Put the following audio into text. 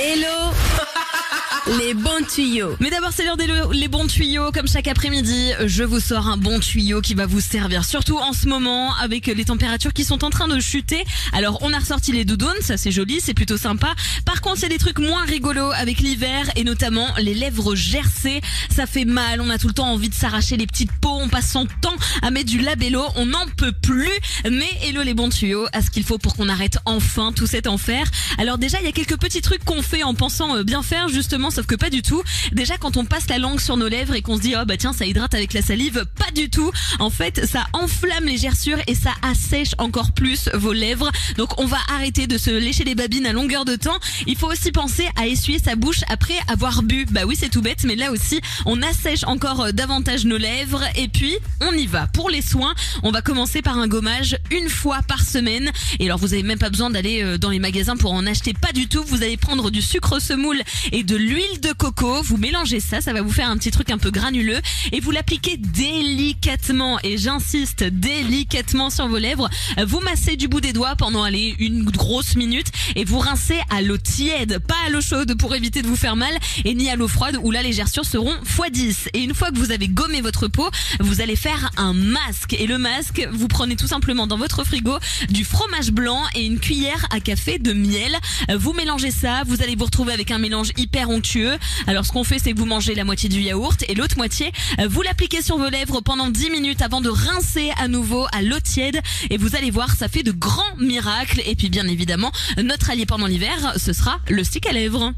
Hello les bons tuyaux. Mais d'abord, c'est l'heure des le- les bons tuyaux. Comme chaque après-midi, je vous sors un bon tuyau qui va vous servir. Surtout en ce moment, avec les températures qui sont en train de chuter. Alors, on a ressorti les doudounes, ça c'est joli, c'est plutôt sympa. Par contre, a des trucs moins rigolos avec l'hiver et notamment les lèvres gercées. Ça fait mal, on a tout le temps envie de s'arracher les petites peaux, on passe son temps à mettre du labello, on n'en peut plus. Mais hello les bons tuyaux, à ce qu'il faut pour qu'on arrête enfin tout cet enfer. Alors déjà, il y a quelques petits trucs qu'on fait en pensant euh, bien faire justement, sauf que pas du tout. Déjà, quand on passe la langue sur nos lèvres et qu'on se dit oh bah tiens ça hydrate avec la salive, pas du tout. En fait, ça enflamme les gerçures et ça assèche encore plus vos lèvres. Donc on va arrêter de se lécher les babines à longueur de temps. Il faut aussi penser à essuyer sa bouche après avoir bu. Bah oui, c'est tout bête, mais là aussi, on assèche encore euh, davantage nos lèvres et puis on y va. Pour les soins, on va commencer par un gommage une fois par semaine. Et alors vous avez même pas besoin d'aller euh, dans les magasins pour en acheter, pas du tout. Vous allez prendre du sucre semoule et de l'huile de coco. Vous mélangez ça, ça va vous faire un petit truc un peu granuleux et vous l'appliquez délicatement. Et j'insiste, délicatement sur vos lèvres. Vous massez du bout des doigts pendant allez une grosse minute et vous rincez à l'eau tiède, pas à l'eau chaude pour éviter de vous faire mal et ni à l'eau froide où là les gerçures seront x10. Et une fois que vous avez gommé votre peau, vous allez faire un masque. Et le masque, vous prenez tout simplement dans votre frigo du fromage blanc et une cuillère à café de miel. Vous mélangez ça, vous allez vous retrouver avec un mélange hyper onctueux. Alors ce qu'on fait, c'est que vous mangez la moitié du yaourt et l'autre moitié, euh, vous l'appliquez sur vos lèvres pendant 10 minutes avant de rincer à nouveau à l'eau tiède. Et vous allez voir, ça fait de grands miracles. Et puis bien évidemment, notre allié pendant l'hiver, ce sera le stick à lèvres.